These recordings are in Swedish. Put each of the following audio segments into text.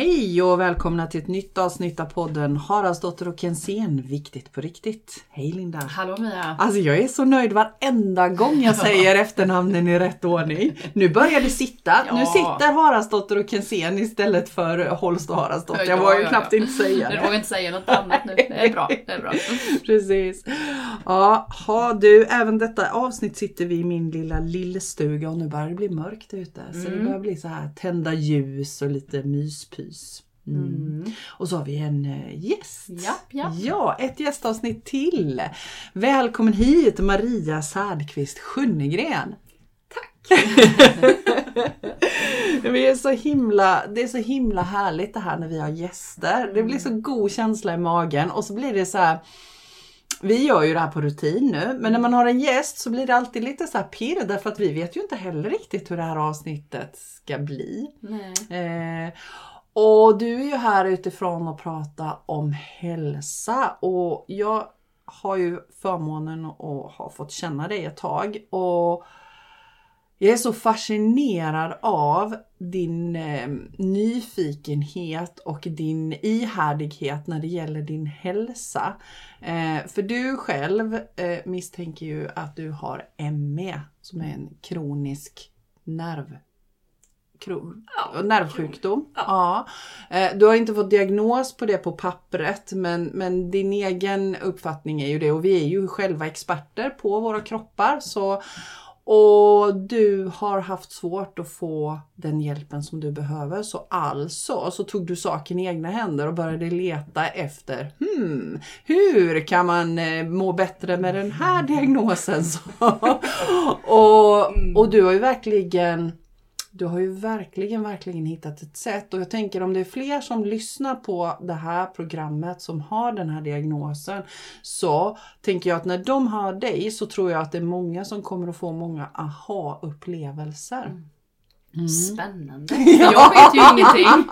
Hej och välkomna till ett nytt avsnitt av podden Haraldsdotter och Kensén, viktigt på riktigt. Hej Linda! Hallå Mia! Alltså jag är så nöjd varenda gång jag säger efternamnen i rätt ordning. Nu börjar det sitta. Ja. Nu sitter Haraldsdotter och Kensén istället för Holst och Haraldsdotter. Jag vågar ju Ja, ja, knappt inte säga Du det. vågar inte säga något annat nu. Det är bra. Det är bra. Precis. Ja, ha du, även detta avsnitt sitter vi i min lilla lillstuga och nu börjar det bli mörkt ute. Så det börjar bli så här tända ljus och lite myspys. Mm. Och så har vi en eh, gäst. Japp, japp. Ja, ett gästavsnitt till. Välkommen hit Maria Särdqvist Sjunnegren. Tack! Vi är så himla, det är så himla härligt det här när vi har gäster. Det blir så god känsla i magen och så blir det så här vi gör ju det här på rutin nu, men när man har en gäst så blir det alltid lite så här pirr därför att vi vet ju inte heller riktigt hur det här avsnittet ska bli. Nej. Eh, och du är ju här utifrån att prata om hälsa och jag har ju förmånen att ha fått känna dig ett tag och jag är så fascinerad av din eh, nyfikenhet och din ihärdighet när det gäller din hälsa. Eh, för du själv eh, misstänker ju att du har ME som är en kronisk nerv kro- Ja, nervsjukdom. Ja. Ja. Eh, Du har inte fått diagnos på det på pappret men, men din egen uppfattning är ju det och vi är ju själva experter på våra kroppar. Så, och du har haft svårt att få den hjälpen som du behöver så alltså så tog du saken i egna händer och började leta efter hmm, hur kan man eh, må bättre med den här diagnosen? Så, och, och du har ju verkligen du har ju verkligen, verkligen hittat ett sätt och jag tänker om det är fler som lyssnar på det här programmet som har den här diagnosen så tänker jag att när de hör dig så tror jag att det är många som kommer att få många aha-upplevelser. Spännande. Jag vet ju ingenting.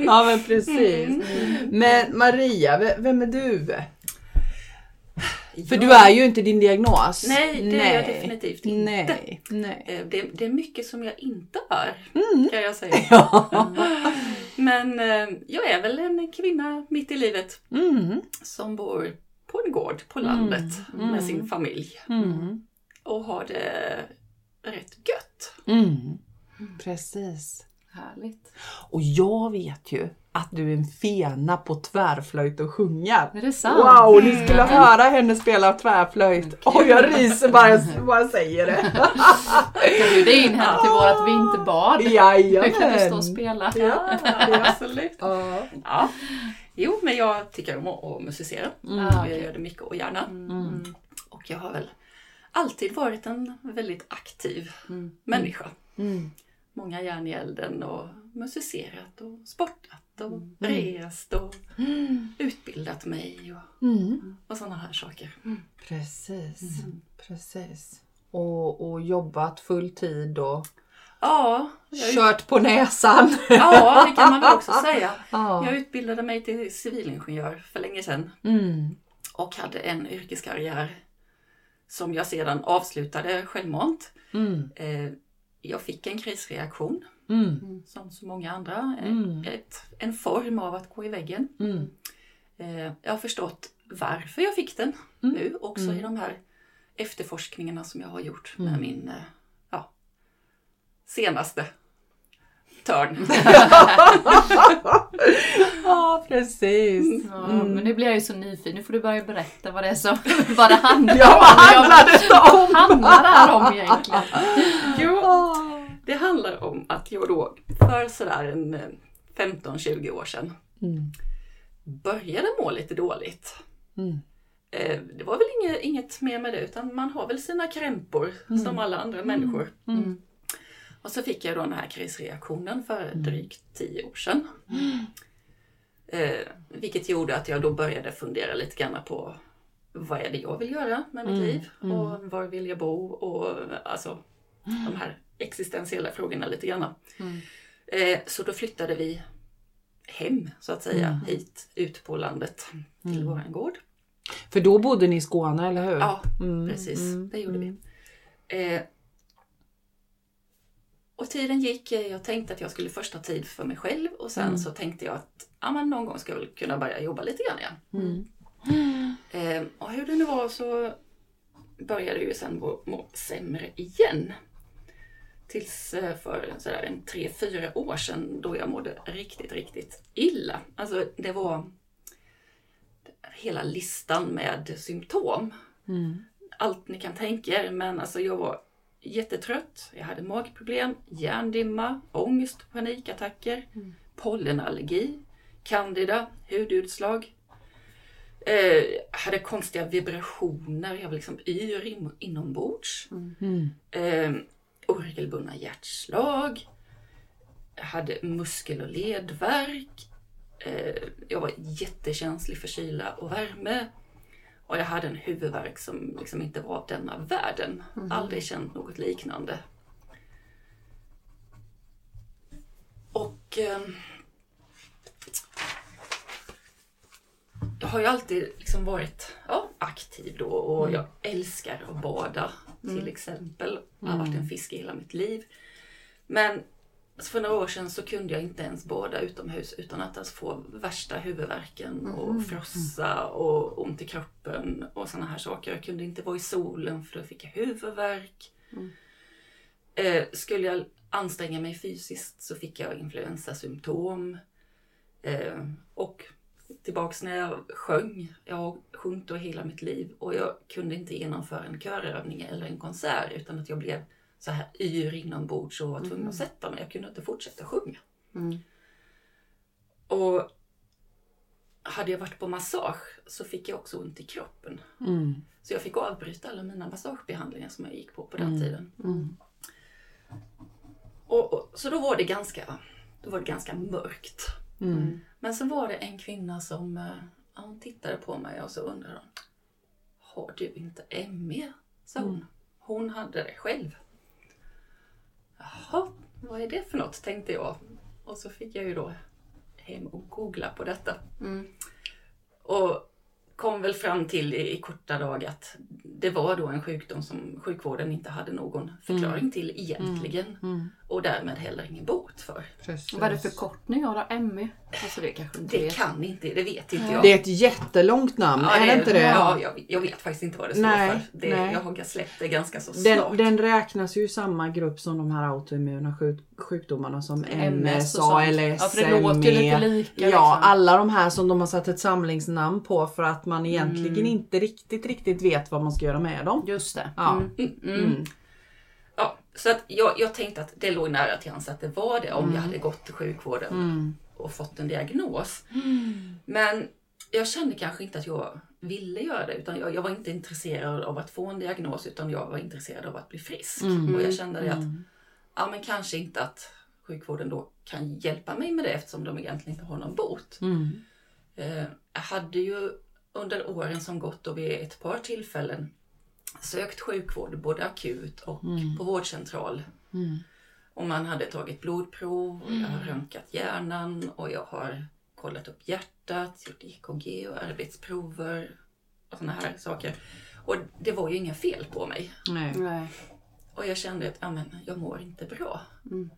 Ja men precis. Men Maria, vem är du? För du är ju inte din diagnos. Nej, det är jag definitivt inte. Nej, nej. Eh, Det, det är mycket som jag inte är, Mm. kan jag säga. Ja. Men eh, jag är väl en kvinna mitt i livet Mm. som bor på en gård på landet Mm. med sin familj Mm. och har det rätt gött. Mm. Precis. Härligt. Och jag vet ju att du är en fena på tvärflöjt och sjunga. Är det sant? Wow, ni skulle höra henne spela tvärflöjt. Oj, jag ryser bara jag bara säger det. Jag bjuder in henne till vårt vinterbad. Då kan du stå och Jajamän. spela. Ja, absolut. Ja. Ja. Jo, men jag tycker om att, musicera. Mm. Och jag okej. gör det mycket och gärna. Mm. Och jag har väl alltid varit en väldigt aktiv människa. Mm. Många järn i elden och musicerat och sportat och Mm. rest och utbildat mig och, Mm. och sådana här saker. Precis, precis. Och, och jobbat fulltid och Ja, jag, kört på näsan. ja, det kan man väl också säga. Ja. Jag utbildade mig till civilingenjör för länge sedan Mm. och hade en yrkeskarriär som jag sedan avslutade självmant. Mm. Eh, Jag fick en krisreaktion Mm. som så många andra. Eh, Mm. Ett, en form av att gå i väggen. Mm. Eh, Jag har förstått varför jag fick den Mm. nu också Mm. i de här efterforskningarna som jag har gjort Mm. med min eh, ja, senaste törn. Ja, precis. Ja, Men nu blir jag ju så nyfiken. Nu får du börja berätta vad det är som vad det handlar Ja, om. vad handlar det om? Vad handlar det här om egentligen? jo, Ja. Det handlar om att jag då för sådär en eh, 15-20 år sedan Mm. började må lite dåligt. Mm. Eh, Det var väl inget, inget mer med det utan man har väl sina krämpor som alla andra människor. Mm. Och så fick jag då den här krisreaktionen för drygt tio år sedan. Eh, vilket gjorde att jag då började fundera lite grann på vad är det jag vill göra med mitt Mm, liv och var vill jag bo och alltså de här existentiella frågorna lite grann. Mm. Eh, så då flyttade vi hem så att säga hit ut på landet till våran gård. För då bodde ni i Skåne, eller hur? Ja, Mm, precis. mm, det gjorde vi. Eh, och tiden gick. Jag tänkte att jag skulle först ha tid för mig själv och sen Mm. så tänkte jag att ja, men någon gång ska jag väl kunna börja jobba lite grann igen. Mm. Eh, och hur det nu var så började ju sen må, må sämre igen. Tills eh, för sådär en tre, fyra år sedan då jag mådde riktigt, riktigt illa. Alltså det var hela listan med symptom. Mm. Allt ni kan tänka er, men alltså jag var jättetrött, jag hade magproblem, hjärndimma, ångest, panikattacker, pollenallergi, candida, hudutslag. Eh, hade konstiga vibrationer, jag var liksom yr in, inombords. Mm. Eh, oregelbundna hjärtslag. Jag hade muskel och ledvärk. Eh, jag var jättekänslig för kyla och värme. Och jag hade en huvudvärk som liksom inte var av denna världen. Aldrig känt något liknande. Och ehm, jag har ju alltid liksom varit ja, aktiv då och jag älskar att bada till exempel. Jag har varit en fisk i hela mitt liv. Men för några år sedan så kunde jag inte ens bada utomhus utan att alltså få värsta huvudvärken och frossa och ont i kroppen och sådana här saker. Jag kunde inte vara i solen för då fick jag huvudvärk. Eh, skulle jag anstränga mig fysiskt så fick jag influensasymptom. Eh, och tillbaks när jag sjöng. Jag har sjungit då hela mitt liv och jag kunde inte genomföra en körövning eller en konsert utan att jag blev så här yr inombords och var tvungen att sätta mig. Jag kunde inte fortsätta sjunga. Mm. Och hade jag varit på massage så fick jag också ont i kroppen. Mm. Så jag fick avbryta alla mina massagebehandlingar som jag gick på på den Mm. tiden. Mm. Och, och, så då var det ganska, då var det ganska mörkt. Mm. Men så var det en kvinna som eh, ja, hon tittade på mig och så undrade hon. Har du inte ME? sa hon. Mm. Hon hade det själv. Jaha, vad är det för något? tänkte jag. Och så fick jag ju då hem och googla på detta. Mm. Och kom väl fram till i, i korta drag att det var då en sjukdom som sjukvården inte hade någon förklaring till egentligen. Mm. Och därmed heller ingen bot för. Precis. Vad är det förkortning av då? ME? Alltså det kanske inte Det vet. kan inte, det vet inte jag. Det är ett jättelångt namn, Ja, är det inte det? Ja, jag, jag vet faktiskt inte vad det står Nej, för. Det, nej. Jag har släppt det ganska så Den, snart. den räknas ju i samma grupp som de här autoimmuna sjuk, sjukdomarna som MS, och sånt. ALS, Ja, för det låter ju lite ME. lika. Ja, liksom. alla de här som de har satt ett samlingsnamn på för att man egentligen Mm. inte riktigt, riktigt vet vad man ska göra med dem. Just det. Ja. Mm. Mm. Så att jag, jag tänkte att det låg nära till hands att det var det om jag hade gått till sjukvården Mm. och fått en diagnos. Men jag kände kanske inte att jag ville göra det utan jag, jag var inte intresserad av att få en diagnos utan jag var intresserad av att bli frisk. Mm. Och jag kände det att ja, men kanske inte att sjukvården då kan hjälpa mig med det eftersom de egentligen inte har någon bot. Mm. Eh, jag hade ju under åren som gått och vid ett par tillfällen sökt sjukvård både akut och Mm. på vårdcentral. Mm. Och man hade tagit blodprov, och jag har röntgat hjärnan och jag har kollat upp hjärtat, gjort EKG och arbetsprover och sådana här saker. Och det var ju inga fel på mig. Nej. Nej. Och jag kände att ja, men, jag mår inte bra. Mm.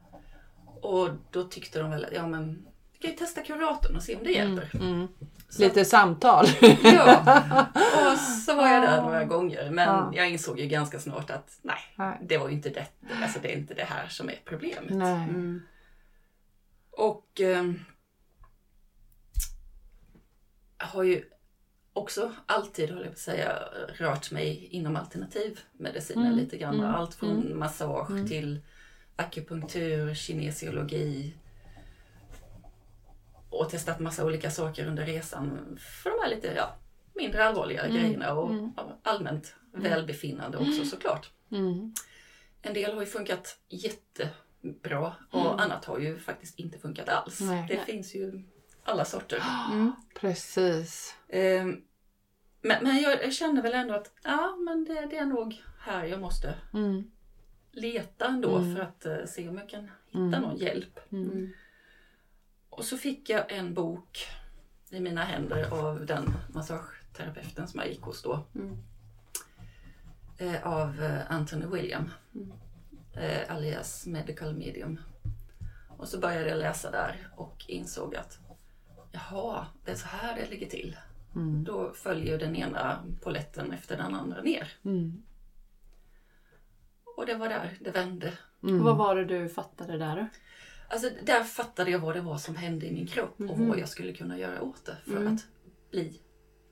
Och då tyckte de väl att ja, men, vi kan ju testa kuratorn och se om det hjälper. Mm. Så- Lite samtal. Ja, och så var jag där några gånger. Men Ja. jag insåg ju ganska snart att nej, Nej. det var ju inte det. Alltså det är inte det här som är problemet. Mm. Och jag har ju också alltid, håller jag på att säga, rört mig inom alternativmedicinen Mm, lite grann. mm, Allt från mm, massage mm. till akupunktur, kinesiologi. Och testat massa olika saker under resan för de här lite ja, mindre allvarliga Mm, grejerna och mm. allmänt välbefinnande också såklart. Mm. En del har ju funkat jättebra och Mm. annat har ju faktiskt inte funkat alls. Nej. det Nej. finns ju alla sorter. Mm. Precis. Ehm, men men jag, känner väl ändå att ja, men det, det är nog här jag måste Mm. leta ändå Mm. för att eh, se om jag kan hitta Mm. någon hjälp. Mm. Och så fick jag en bok i mina händer av den massageterapeuten som jag gick hos då. Mm. Eh, av eh, Anthony William. Mm. eh, alias Medical Medium. Och så började jag läsa där och insåg att jaha, det är så här det ligger till. Mm. Då följer den ena poletten efter den andra ner. Mm. Och det var där det vände. Mm. Vad var det du fattade där? Alltså där fattade jag vad det var som hände i min kropp och Mhm. vad jag skulle kunna göra åt det för Mm. att bli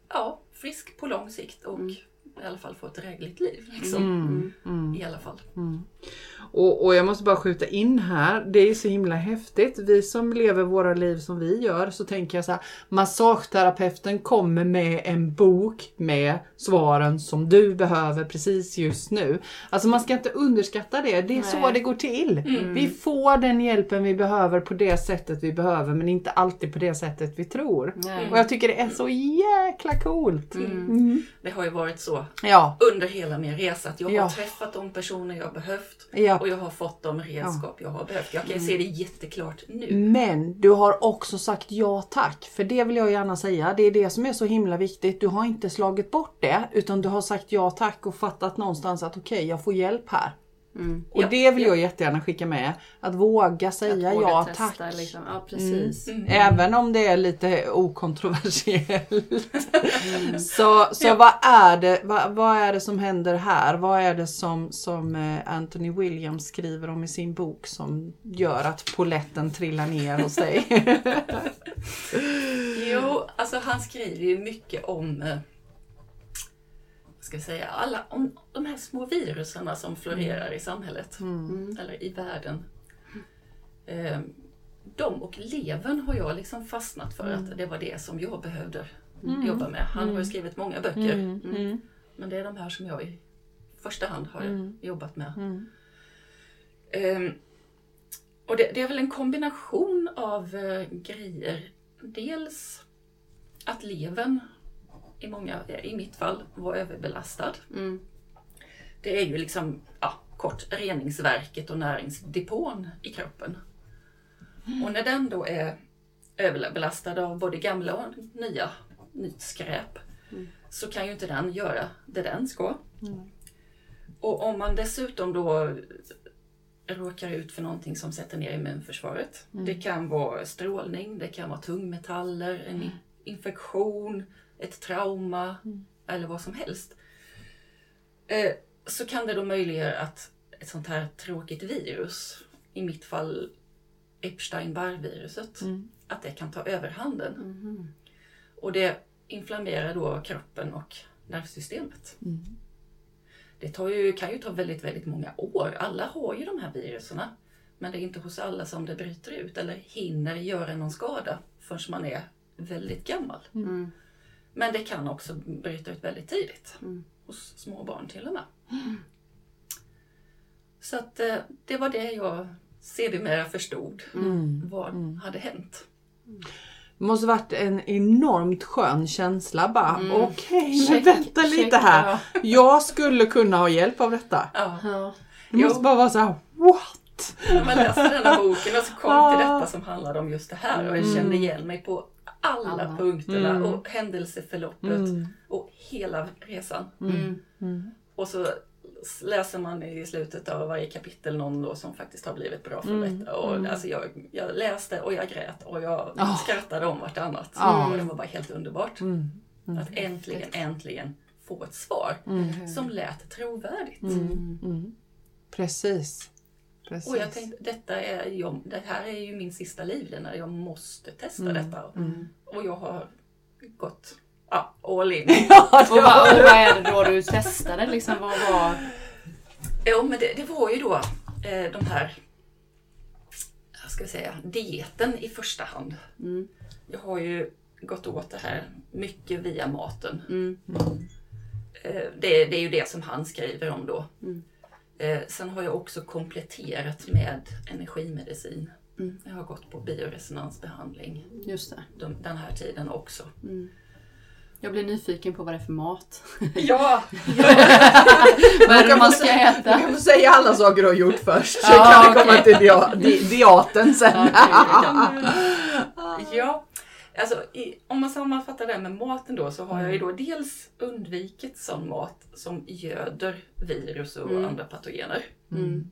ja, frisk på lång sikt och Mm. I alla fall få ett drägligt liv. Liksom. Mm. Mm. I alla fall. Och, och jag måste bara skjuta in här, det är så himla häftigt. Vi som lever våra liv som vi gör så tänker jag så här, massageterapeuten kommer med en bok med svaren som du behöver precis just nu. Alltså man ska inte underskatta det, det är så Nej. det går till. Vi får den hjälpen vi behöver på det sättet vi behöver men inte alltid på det sättet vi tror. Nej. Och jag tycker det är så jäkla coolt. Mm. Det har ju varit så Ja, under hela min resa att jag har Ja. träffat de personer jag behövt ja. och jag har fått de redskap jag har behövt. Jag kan se det jätteklart nu. Men du har också sagt ja tack. För det vill jag gärna säga. Det är det som är så himla viktigt. Du har inte slagit bort det. Utan du har sagt ja tack och fattat någonstans att okej, jag får hjälp här. Mm. Och Ja, det vill ja. jag jättegärna skicka med. Att våga säga Att våga ja testa, tack. Liksom. Ja, precis. Mm. Även om det är lite okontroversiellt. Mm. Så, så Ja. vad, är det, vad, vad är det som händer här? Vad är det som, som eh, Anthony Williams skriver om i sin bok som gör att poletten trillar ner hos dig? Jo, alltså han skriver ju mycket om eh, ska jag säga, alla, om de här små viruserna som florerar i samhället. Mm. Eller i världen. Eh, de och levern har jag liksom fastnat för att det var det som jag behövde jobba med. Han har ju skrivit många böcker. Mm, mm, Men det är de här som jag i första hand har Mm. jobbat med. mm. Ehm, och det, det är väl en kombination av eh, grejer. Dels att levern i, många, i mitt fall var överbelastad. Mm. Det är ju liksom ja, kort reningsverket och näringsdepån i kroppen. Och när den då är överbelastad av både gamla och nya nytt skräp så kan ju inte den göra det den ska. Och om man dessutom då råkar ut för någonting som sätter ner immunförsvaret. Det kan vara strålning, det kan vara tungmetaller, en in- infektion, ett trauma eller vad som helst. Eh, så kan det då möjliggöra att ett sånt här tråkigt virus, i mitt fall Epstein-Barr-viruset, Mm. att det kan ta överhanden. Mhm. Och det inflammerar då kroppen och nervsystemet. Mm. Det tar ju, kan ju ta väldigt, väldigt många år. Alla har ju de här viruserna. Men det är inte hos alla som det bryter ut eller hinner göra någon skada förrän man är väldigt gammal. Mm. Men det kan också bryta ut väldigt tidigt. Mm. Hos små barn till och med. Så att eh, det var det jag sedermera förstod Mm. vad hade hänt. Det måste varit en enormt skön känsla bara. Mm. Okej, men Check, vänta check, lite här. ja. Jag skulle kunna ha hjälp av detta. Ja. Ja. Det måste Jo. bara vara så här, what? När man läste den här boken och så kom till detta som handlade om just det här och jag Mm. kände igen mig på alla, Alla. punkterna Mm. och händelseförloppet Mm. och hela resan. Mm. Mm. Och så läser man i slutet av varje kapitel någon då som faktiskt har blivit bra för Mm. detta. Och Mm. alltså jag, jag läste och jag grät och jag Ah. skrattade om vartannat. Ah. Och det var bara helt underbart. Mm. Att äntligen, äntligen få ett svar Mm. som lät trovärdigt. Mm. Mm. Precis. Precis. Och jag tänkte, detta är, jag, det här är ju min sista livlina. Jag måste testa Mm. detta. Mm. Och jag har gått ja, all in. Ja, Och, vad, och vad är det då du testade? Liksom, vad var... Jo, men det, det var ju då eh, de här, jag ska säga, dieten i första hand. Mm. Jag har ju gått åt det här mycket via maten. Mm. Eh, det, det är ju det som han skriver om då. Eh, sen har jag också kompletterat med energimedicin. Mm. Jag har gått på bioresonansbehandling Just det. de, den här tiden också. Mm. Jag blir nyfiken på vad det är för mat. Ja! vad är det kan man ska Du äta? kan få säga alla saker du har gjort först. Så Ja, kan vi komma till dia- di- diaten sen. ja. Alltså, i, om man sammanfattar det med maten då så har jag ju Mm. då dels undvikit sån mat som göder virus och Mm. andra patogener. Mm.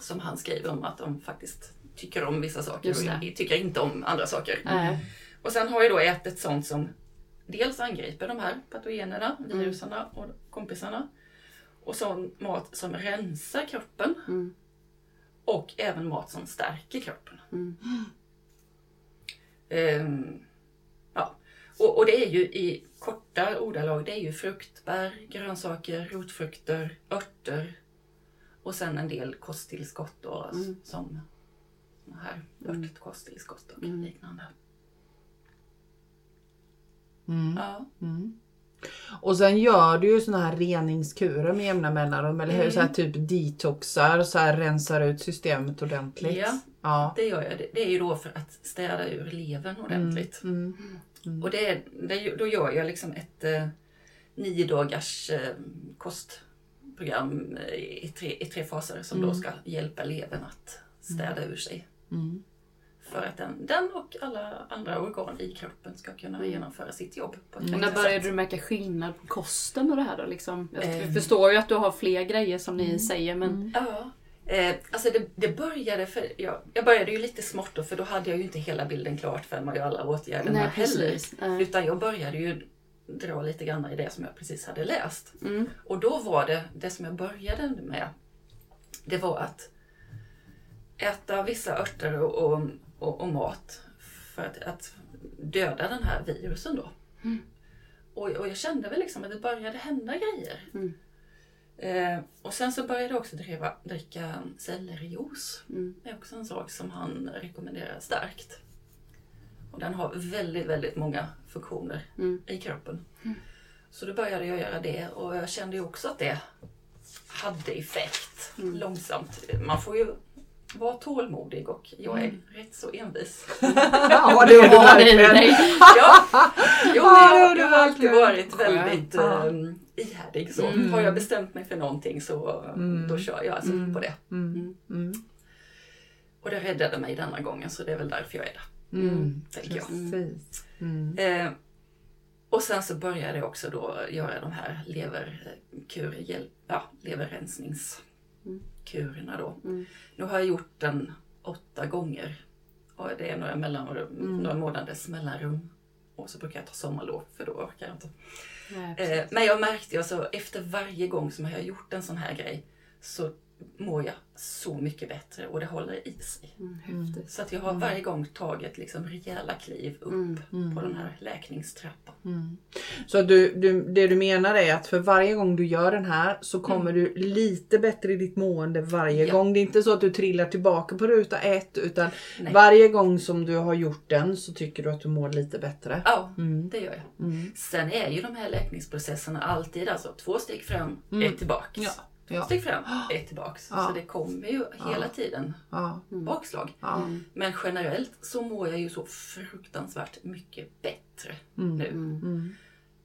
som han skriver om att de faktiskt tycker om vissa saker och tycker inte om andra saker. Mm. Och sen har jag då ätit sånt som dels angriper de här patogenerna, mm. viruserna och kompisarna. Och sån mat som rensar kroppen. Mm. Och även mat som stärker kroppen. Mm. Um. Och, och, det är ju i korta ordalag, det är ju frukt, bär, grönsaker, rotfrukter, örter och sen en del kosttillskott då, mm. som här mm. örtkosttillskott och mm. liknande. Mm. Ja. Mm. Och sen gör du ju såna här reningskurer med jämna mellanrum, eller hur? Mm. Så här typ detoxar, så här rensar ut systemet ordentligt. Ja, ja. det gör jag. Det är ju då för att städa ur levern ordentligt. Mm. Mm. mm. Och det, det, då gör jag liksom ett eh, nio dagars eh, kostprogram i tre, i tre faser som då mm. ska hjälpa levern att städa ur sig. Mm. För att den, den och alla andra organ i kroppen ska kunna mm. genomföra sitt jobb på ett mm. När började du märka skillnad på kosten och det här då? Liksom? Jag mm. förstår ju att du har fler grejer som ni mm. säger men... Mm. Ja. Eh, alltså det, det, började för, ja, jag började ju lite smått då, för då hade jag ju inte hela bilden klart för man gör alla åtgärderna Nej, heller. Nej. Utan jag började ju dra lite grann i det som jag precis hade läst. Mm. Och då var det, det som jag började med, det var att äta vissa örter och, och, och, och mat för att, att, döda den här virusen då. Mm. Och, och, jag kände väl liksom att det började hända grejer. Mm. Eh, och sen så började jag också driva, dricka sellerijuice. Mm. Det är också en sak som han rekommenderar starkt. Och den har väldigt, väldigt många funktioner mm. i kroppen. Mm. Så då började jag göra det och jag kände ju också att det hade effekt mm. långsamt. Man får ju var tålmodig och jag är mm. rätt så envis. ja, det är du verkligen. ja, jo, jag, jag har alltid varit väldigt um, ihärdig. Så mm. har jag bestämt mig för någonting så mm. då kör jag alltså mm. på det. Mm. Mm. Och det räddade mig denna gången så det är väl därför jag är där. Mm. Tänker jag. Eh, och sen så började jag också då göra de här leverkur, ja, leverrensnings kurerna då. Nu har jag gjort den åtta gånger. Och det är några, mellanrum, mm. några månaders mellanrum. Och så brukar jag ta sommarlov för då orkar jag inte. Nej, eh, men jag märkte alltså efter varje gång som jag har gjort en sån här grej så mår jag så mycket bättre och det håller i sig. Mm, så att jag har mm. varje gång tagit liksom rejäla kliv upp mm, mm. på den här läkningstrappan. Mm. Så du, du, det du menar är att för varje gång du gör den här så kommer du lite bättre i ditt mående varje ja. gång. Det är inte så att du trillar tillbaka på ruta ett utan Nej. varje gång som du har gjort den så tycker du att du mår lite bättre. Ja, det gör jag. Sen är ju de här läkningsprocesserna alltid alltså två steg fram, ett tillbaka. Ja. Ja. Steg fram, ett tillbaks. Ja. Så det kommer ju hela tiden ja. bakslag. Mm. Men generellt så mår jag ju så fruktansvärt mycket bättre mm. nu. Mm.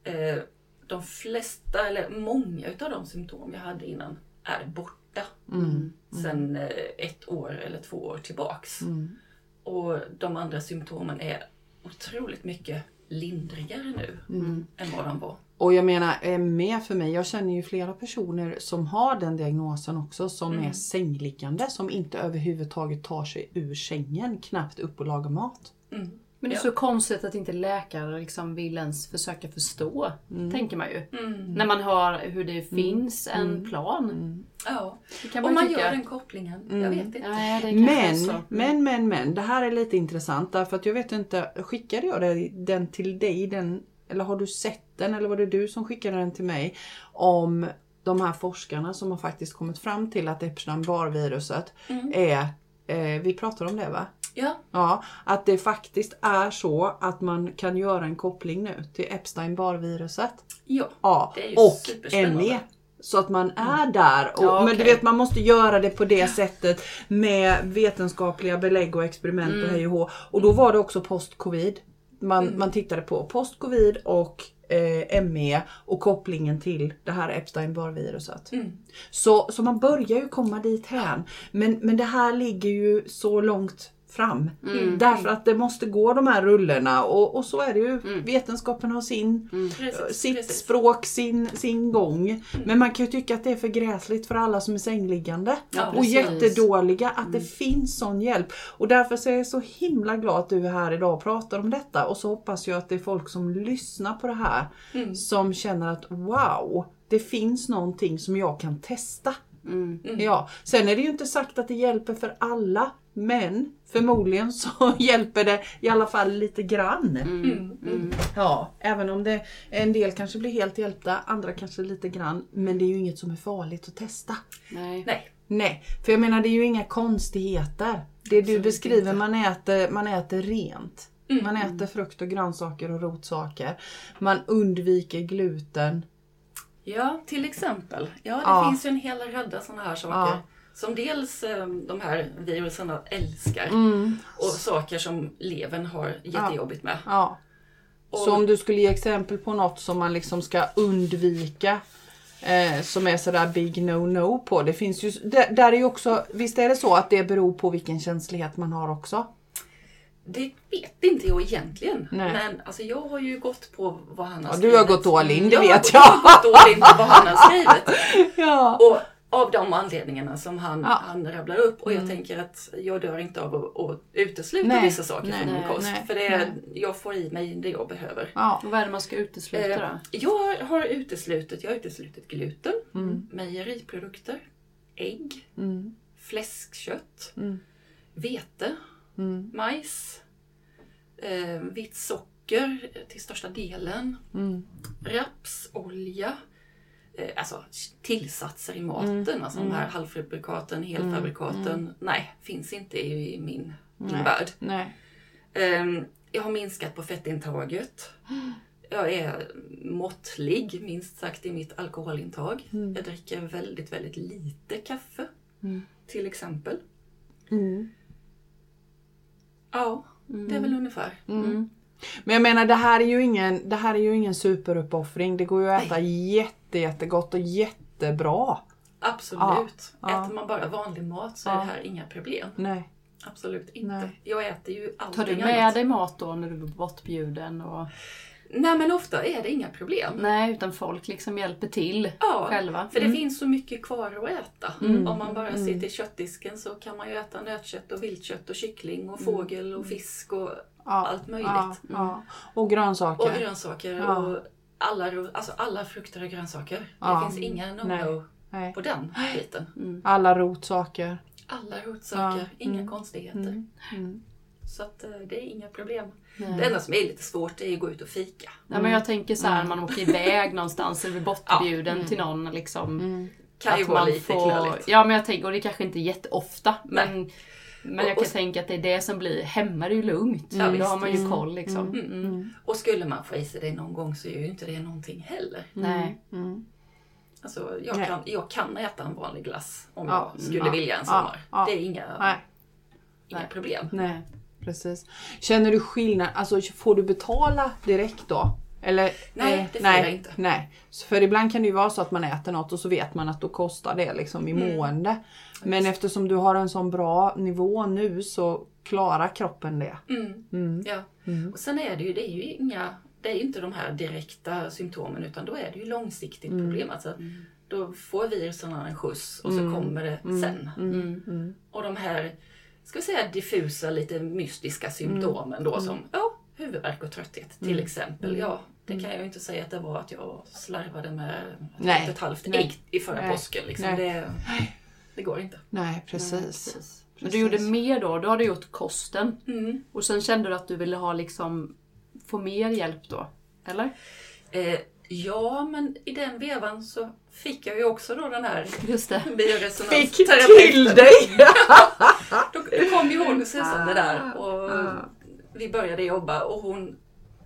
Eh, de flesta, eller många utav de symptom jag hade innan är borta. Mm. Mm. Sen eh, ett år eller två år tillbaks. Mm. Och de andra symptomen är otroligt mycket lindrigare nu än vad de var. Och jag menar ME för mig, jag känner ju flera personer som har den diagnosen också som mm. är sängliggande som inte överhuvudtaget tar sig ur sängen, knappt upp och lagar mat. Mm. Men det är ja. så konstigt att inte läkare liksom vill ens försöka förstå, mm. tänker man ju. Mm. När man hör hur det mm. finns en mm. plan. Mm. Ja, man, man tycka. gör den kopplingen. Jag vet inte. Ja, men, men, men, men, det här är lite intressant därför att jag vet inte, skickade jag den till dig, den eller har du sett den eller var det du som skickade den till mig? Om de här forskarna som har faktiskt kommit fram till att Epstein-Barr-viruset mm. är, eh, vi pratar om det va? Ja. ja. Att det faktiskt är så att man kan göra en koppling nu till Epstein-Barr-viruset. Ja, ja. det är ju och ME. Så att man är mm. där. Och, ja, okay. Men du vet man måste göra det på det sättet med vetenskapliga belägg och experiment mm. och hej och hå. Och då var det också post-covid. Man, mm. man tittade på post-covid och eh, ME och kopplingen till det här Epstein-Barr-viruset. Mm. Så, så man börjar ju komma dit hän. Men, men det här ligger ju så långt fram. Mm. Därför att det måste gå de här rullorna och, och så är det ju. Vetenskapen har sin, Precis, sitt precis. språk, sin, sin gång. Men man kan ju tycka att det är för gräsligt för alla som är sängliggande. Ja, och precis. jättedåliga att det finns sån hjälp. Och därför så är jag så himla glad att du är här idag och pratar om detta. Och så hoppas jag att det är folk som lyssnar på det här som känner att wow, det finns någonting som jag kan testa. Ja, sen är det ju inte sagt att det hjälper för alla. Men förmodligen så hjälper det i alla fall lite grann. Ja, även om det en del kanske blir helt hjälpta, andra kanske lite grann. Men det är ju inget som är farligt att testa. Nej. Nej, Nej, för jag menar det är ju inga konstigheter. Det du Absolut beskriver, inte. man äter, man äter rent. Mm. Man äter frukt och grönsaker och rotsaker. Man undviker gluten. Ja, till exempel. Ja, det Ja. finns ju en hel radda sådana här saker. Ja. Som dels eh, de här virusen älskar Mm. och saker som levern har jättejobbigt med. Ja. Så om du skulle ge exempel på något som man liksom ska undvika eh, som är sådär big no-no på. Det finns ju, där, där är ju också, visst är det så att det beror på vilken känslighet man har också? Det vet inte jag egentligen. Nej. Men alltså, jag har ju gått på vad han har Ja, skrivit. du har gått all in, det jag vet jag. Jag har gått all in på vad han har skrivit. Ja. Och av de anledningarna som han, Ja. Mm. han rabblar upp. Och jag tänker att jag dör inte av att, att utesluta Nej. vissa saker Nej, från min kost. nej, för det är, jag får i mig det jag behöver. Ja. Och vad är det man ska utesluta Eh, då? jag har uteslutit, jag har uteslutit gluten, Mm. mejeriprodukter, ägg, Mm. fläskkött, Mm. vete, Mm. majs, eh, vitt socker till största delen, Mm. rapsolja, eh, alltså tillsatser i maten, alltså de här halvfabrikaten, helfabrikaten. Nej, finns inte i min, min Nej. värld. Nej. Ehm, jag har minskat på fettintaget. Jag är måttlig, minst sagt, i mitt alkoholintag. Jag dricker väldigt, väldigt lite kaffe, till exempel. Mm. Ja, det är väl ungefär. Men jag menar det här är ju ingen, det här är ju ingen superuppoffring. Det går ju att äta jätte, jättegott och jättebra. Absolut. Ja. Äter man bara vanlig mat så är Ja. det här inga problem. Nej. Absolut inte. Nej. Jag äter ju allting Tar du med annat. dig mat då när du är bortbjuden? Och... Nej men ofta är det inga problem. Nej, utan folk liksom hjälper till Ja, själva. För det Mm. finns så mycket kvar att äta. Om man bara ser till köttdisken så kan man ju äta nötkött och viltkött och kyckling och fågel och fisk och Ja. Allt möjligt. Ja, ja. Och grönsaker. Och grönsaker Ja. och alla, alltså alla frukter och grönsaker. Ja. Det finns inga Nej. no-no Nej. på den biten. Alla rotsaker. Alla rotsaker, Ja. inga Mm. konstigheter. Mm. Så att eh, det är inga problem. Nej. Det enda som är lite svårt är att gå ut och fika. Ja, men jag tänker så här, man åker iväg någonstans eller blir bortbjuden till någon. Liksom, Kan ju vara man lite knöligt. Ja, men jag tänker, och det kanske inte är jätteofta. Men, men jag kan och- tänka att det är det som blir, hemma är det ju lugnt. Ja, Då visst, har man ju visst. koll liksom. Mm. Och skulle man få i sig det någon gång så är ju inte det någonting heller. Nej. Mm. Alltså, jag, Nej. kan, jag kan äta en vanlig glass om Ja. jag skulle Ja. vilja en Ja. sommar. Ja. Det är inga, Nej. inga Nej. problem. Nej. Precis. Känner du skillnad? Alltså får du betala direkt då? Eller, Nej, eh, det får nej, jag inte. Nej. För ibland kan det ju vara så att man äter något och så vet man att då kostar det liksom i Mm. mående. Men eftersom du har en sån bra nivå nu så klarar kroppen det. Mm. Mm. Ja. Och sen är det ju, det är ju inga, det är inte de här direkta symptomen utan då är det ju långsiktigt Mm. problem. Alltså, Då får virusen en skjuts och så kommer det sen. Mm. Och de här, ska vi säga diffusa, lite mystiska symptomen Mm. då som ja, huvudvärk och trötthet till exempel. Ja, det kan jag ju inte säga att det var att jag slarvade med Mm. Nej. ett ett halvt Nej. ägg i förra Nej. påsken. Liksom. Nej. Det, det går inte. Nej, precis. Precis. Men du gjorde mer då, då har du gjort kosten. Mm. Och sen kände du att du ville ha liksom, få mer hjälp då? Eller? Eh, ja, men i den vevan så fick jag ju också då den här Just det. Fick bioresonansterapeuten. till dig! Då, då kom ju hon och susade där och vi började jobba och hon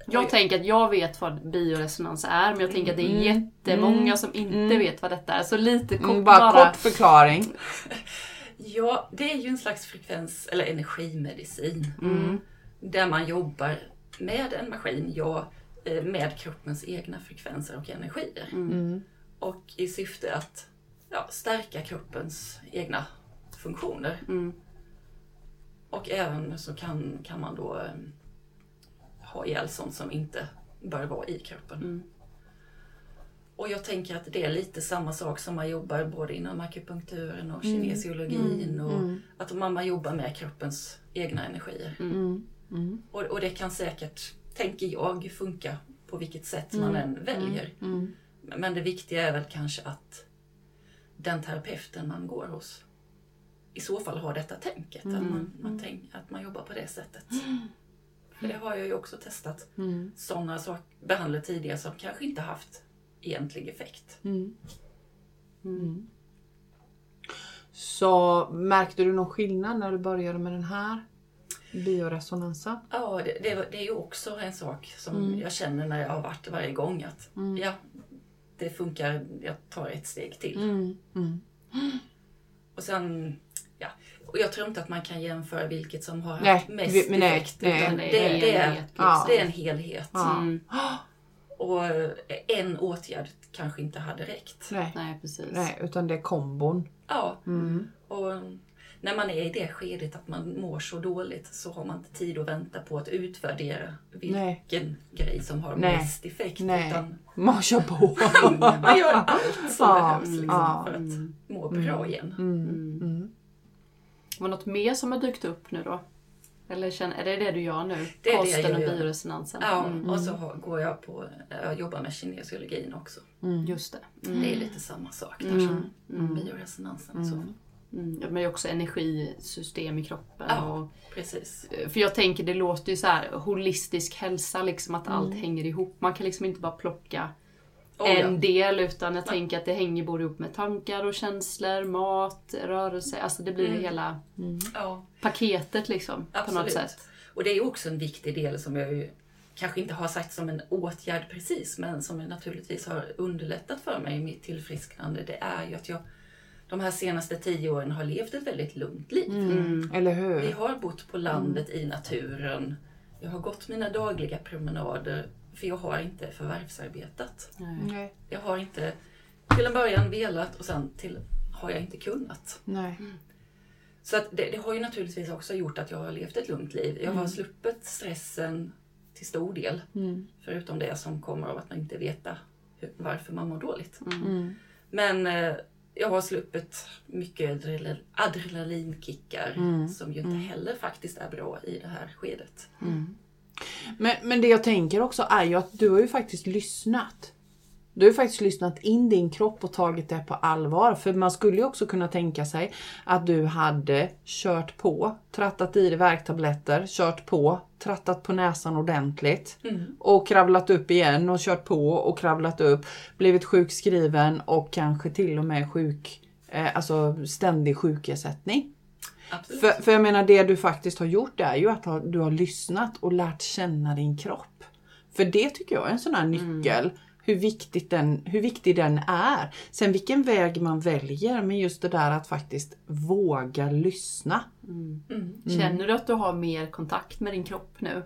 Jag tänker att jag vet vad bioresonans är, men jag tänker att det är jättemånga som inte vet vad detta är. Så lite kort Mm, bara, kort förklaring. Ja, det är ju en slags frekvens eller energimedicin. Mm. Där man jobbar med en maskin, ja, eh, med kroppens egna frekvenser och energier. Mm. Och i syfte att ja, stärka kroppens egna funktioner. Mm. Och även så kan, kan man då eh, ha ihjäl sånt som inte bör vara i kroppen. Mm. Och jag tänker att det är lite samma sak som man jobbar både inom akupunkturen och kinesiologin. Och Att man, jobbar med kroppens egna energier. Mm. Mm. Och, och det kan säkert, tänker jag, funka på vilket sätt man än väljer. Mm. Men det viktiga är väl kanske att den terapeuten man går hos i så fall har detta tänket. Att, man, man tänk, att man jobbar på det sättet. För det har jag ju också testat. Mm. Sådana sak, behandlare tidigare som kanske inte haft egentlig effekt. Mm. Mm. Så märkte du någon skillnad när du började med den här bioresonansen? Ja, det, det, det är ju också en sak som jag känner när jag har varit varje gång att ja, det funkar, jag tar ett steg till. Mm. Mm. Och sen, och jag tror inte att man kan jämföra vilket som har Nej, haft mest vi- men nej, effekt. nej. utan Det det, är det, är, helhet, Ja. det är en helhet. Ja. Mm. Och eh, en åtgärd kanske inte hade räckt. Nej. Nej, precis. Nej, utan det är kombon. Ja, Mm. och när man är i det skedet att man mår så dåligt så har man inte tid att vänta på att utvärdera Nej. vilken grej som har Nej. mest effekt. Nej. Utan Man kör på. man gör allt som Ja, behövs liksom, ja. för att må bra igen. Mm. Mm. Var det något mer som har dykt upp nu då? Eller känner, är det det du gör nu? Det är det Kosten jag och bioresonansen? Ja, Mm. och så går jag på, jag jobbar med kinesiologin också. Just det. Mm. Det är lite samma sak där som bioresonansen. i Så. Mm. Men det är också energisystem i kroppen. Ja. Och, Precis. för jag tänker, det låter ju så här holistisk hälsa, liksom att allt hänger ihop. Man kan liksom inte bara plocka Oh, en ja. del utan jag tänker att det hänger både ihop med tankar och känslor, mat, rörelse. Alltså det blir hela Ja, paketet liksom på absolut. något sätt. Och det är också en viktig del som jag ju kanske inte har sagt som en åtgärd precis, men som naturligtvis har underlättat för mig i mitt tillfrisknande. Det är ju att jag de här senaste tio åren har levt ett väldigt lugnt liv. Mm. Eller Vi hur? har bott på landet i naturen. Jag har gått mina dagliga promenader för jag har inte förvärvsarbetat. Nej. Jag har inte till en början velat och sen till har jag inte kunnat. Nej. Så att det, det har ju naturligtvis också gjort att jag har levt ett lugnt liv. Jag har sluppit stressen till stor del. Mm. Förutom det som kommer av att man inte veta hur, varför man mår dåligt. Mm. Men eh, jag har sluppit mycket adrenal- adrenalinkickar Mm. som ju inte heller faktiskt är bra i det här skedet. Men, men det jag tänker också är ju att du har ju faktiskt lyssnat. Du har ju faktiskt lyssnat in din kropp och tagit det på allvar. För man skulle ju också kunna tänka sig att du hade kört på, trattat i dig värktabletter, kört på, trattat på näsan ordentligt. Och kravlat upp igen och kört på och kravlat upp. Blivit sjukskriven och kanske till och med sjuk, eh, alltså ständig sjukersättning. Absolut. För, för jag menar det du faktiskt har gjort är ju att ha- du har lyssnat och lärt känna din kropp. För det tycker jag är en sån här nyckel. Hur, viktigt den, hur viktig den är. Sen vilken väg man väljer men just det där att faktiskt våga lyssna. Mm. Känner du att du har mer kontakt med din kropp nu?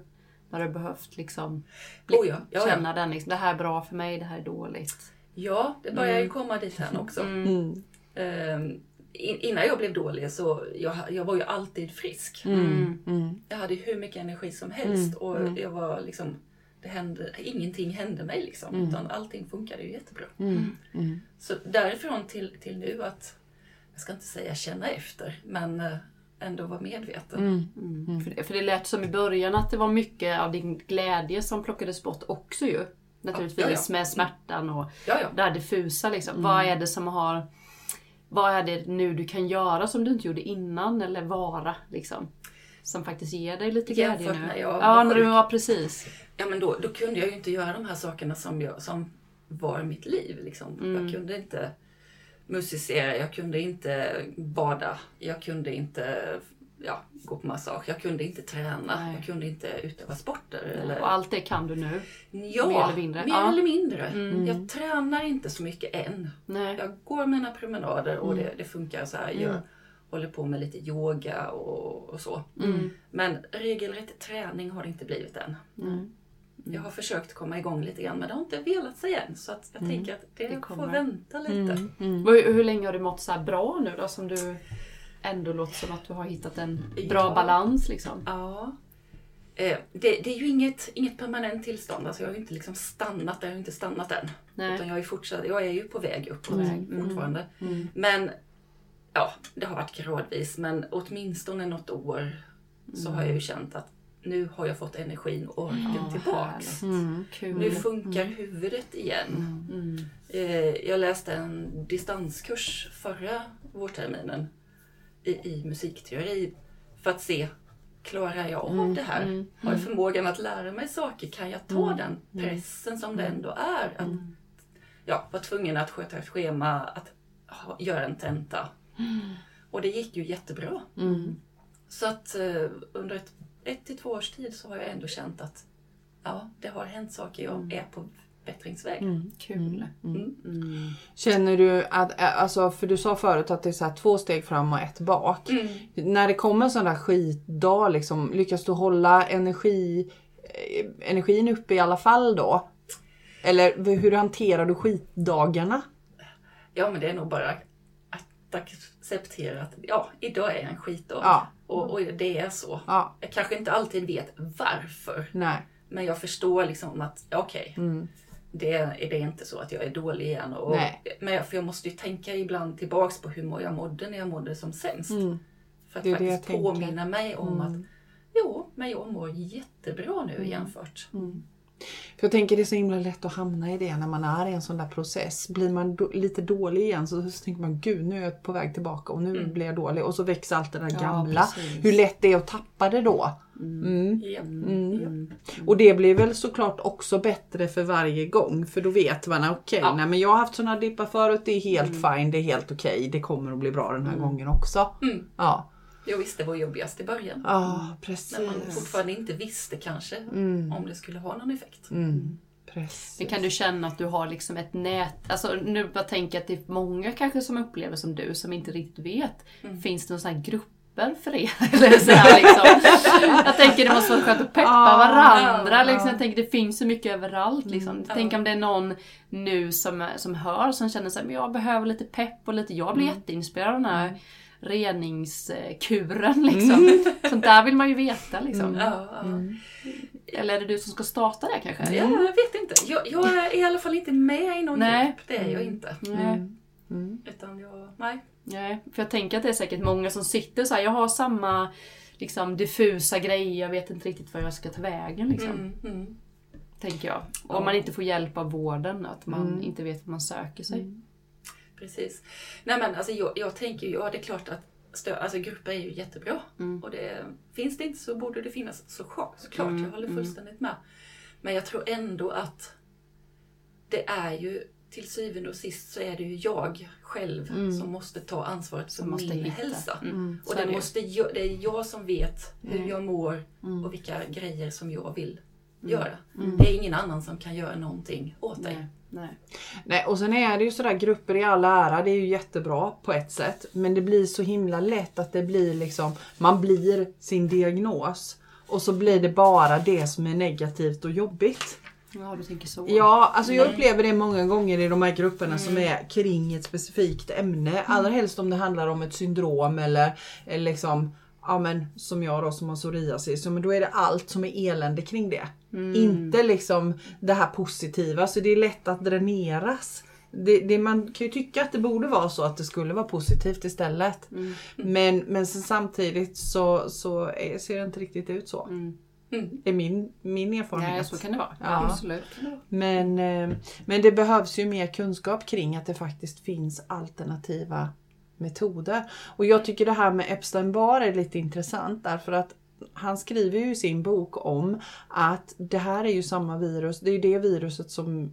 När du har behövt liksom bli, Oh ja, ja, ja. känna den liksom, det här är bra för mig, det här är dåligt. Ja, det börjar ju komma dit här också. Mm. In, innan jag blev dålig så jag, jag var ju alltid frisk. Mm. Mm. Jag hade hur mycket energi som helst och jag var liksom, det hände, ingenting hände mig liksom. Utan allting funkade ju jättebra. Mm. Mm. Så därifrån till, till nu att, jag ska inte säga känna efter, men eh, ändå vara medveten. Mm. För, det, för det lät som i början att det var mycket av din glädje som plockades bort också ju. Naturligtvis Ja, ja, ja. med smärtan och Ja, ja. det här diffusa liksom. Vad är det som har... Vad är det nu du kan göra som du inte gjorde innan eller vara liksom? Som faktiskt ger dig lite glädje nu. när jag ja, när du var precis. Ja men då, då kunde jag ju inte göra de här sakerna som, jag, som var mitt liv. Liksom. Jag kunde inte musicera, jag kunde inte bada, jag kunde inte ja, gå på massage, jag kunde inte träna, Nej. jag kunde inte utöva sporter. Eller... Och allt det kan du nu. Ja, mer eller mindre. Mer Ja. eller mindre. Jag tränar inte så mycket än. Nej. Jag går mina promenader och det, det funkar så här. Jag Mm. håller på med lite yoga och, och så. Mm. Men regelrätt träning har det inte blivit än. Mm. Jag har försökt komma igång lite grann men det har inte velat sig än. Så att jag tänker att det, Det får vänta lite. Mm. Hur, hur länge har du mått så bra nu då som du... ändå låter som att du har hittat en Ja. bra balans liksom. Ja. Eh, det, det är ju inget, inget permanent tillstånd. Alltså jag har ju inte liksom stannat där, jag har inte stannat än. Nej. Utan jag är, fortsatt, jag är ju på väg uppåt väg, mm. fortfarande. Men ja, det har varit gradvis. Men åtminstone något år så har jag ju känt att nu har jag fått energin och orken Ja, tillbaks. Kul. Nu funkar huvudet igen. Mm. Eh, jag läste en distanskurs förra vårterminen i, i musikteori för att se, klarar jag av det här? Har jag förmågan att lära mig saker? Kan jag ta den pressen som det ändå är? Att ja, vara tvungen att sköta ett schema, att ha, göra en tenta. Och det gick ju jättebra. Så att eh, under ett, ett till två års tid så har jag ändå känt att ja, det har hänt saker. Jag är på bättringsväg. Kul. Mm. Känner du att, alltså för du sa förut att det är så här två steg fram och ett bak. Mm. När det kommer en sån där skitdag, liksom, lyckas du hålla energi, eh, energin uppe i alla fall då? Eller hur hanterar du skitdagarna? Ja, men det är nog bara att acceptera att ja, idag är en skitdag. Ja. Och, och det är så. Ja, Jag kanske inte alltid vet varför. nej. Men jag förstår liksom att okej, det, är- det är inte så att jag är dålig igen. Och, men för jag måste ju tänka ibland tillbaks på hur jag mådde när jag mådde som sämst. För att Det faktiskt tänker. påminna mig om att jo, men jag mår jättebra nu jämfört. För jag tänker det är så himla lätt att hamna i det när man är i en sån där process. Blir man då, lite dålig igen så, så tänker man gud nu är jag på väg tillbaka och nu blir jag dålig. Och så växer allt det där Ja, gamla. precis. Hur lätt det är att tappa det då. Mm. Ja. Och det blir väl såklart också bättre för varje gång. För då vet man okej, Ja. nej men jag har haft såna dippar förut, det är helt fine, det är helt okej. Det kommer att bli bra den här gången också. Mm. Ja, Jag visste vad jobbigast i början. ja När man precis. fortfarande inte visste kanske om det skulle ha någon effekt. Mm. Precis. Men kan du känna att du har liksom ett nät, alltså nu bara tänker jag att det är många kanske som upplever som du som inte riktigt vet. Finns det några sådana här grupper för er? Eller så här, liksom. Jag tänker det måste vara skönt att peppa Ja, varandra. Liksom. Jag tänker det finns så mycket överallt. Liksom. Tänk om det är någon nu som, som hör som känner sig jag behöver lite pepp och lite, jag blir jätteinspirerad av den här reningskuren. Liksom. Sånt där vill man ju veta. Liksom. Ja, ja. Eller är det du som ska starta det kanske? Ja, jag vet inte. Jag, jag är i alla fall inte med i någon Nej. grupp. Det är jag inte. Nej. Utan jag, nej. Nej, för jag tänker att det är säkert många som sitter så här. jag har samma liksom, diffusa grejer, jag vet inte riktigt var jag ska ta vägen. Liksom, Mm, mm. Tänker jag. Om man inte får hjälp av vården, att man inte vet var man söker sig. Precis. Nej men alltså jag, jag tänker ju, ja det är klart att stö, alltså, grupper är ju jättebra. Mm. Och det, finns det inte så borde det finnas såklart. såklart Mm, Jag håller fullständigt med. Men jag tror ändå att det är ju till syvende och sist så är det ju jag själv som måste ta ansvaret för Mm. Min hitta. hälsa. Mm, så Och det, måste jag, det är jag som vet hur Mm. jag mår och vilka grejer som jag vill Mm. göra. Det är ingen annan som kan göra någonting åt dig. Nej, nej. Och sen är det ju sådär grupper i all ära, det är ju jättebra på ett sätt. Men det blir så himla lätt att det blir liksom, man blir sin diagnos. Och så blir det bara det som är negativt och jobbigt. Ja, du tänker så. Ja, alltså jag upplever det många gånger i de här grupperna som är kring ett specifikt ämne. Allra helst om det handlar om ett syndrom eller, eller liksom, ja men som jag då som har psoriasis. Men då är det allt som är elände kring det. Inte liksom det här positiva. Så det är lätt att dräneras. Det, det, man kan ju tycka att det borde vara så att det skulle vara positivt istället. Men, men sen samtidigt så, så är, ser det inte riktigt ut så. Mm. Det är min, min erfarenhet. Nej, så kan det vara. Ja. Absolut. Men, eh, men det behövs ju mer kunskap kring att det faktiskt finns alternativa metoder. Och jag tycker det här med Epstein-Barr är lite intressant därför att han skriver ju i sin bok om att det här är ju samma virus, det är ju det viruset som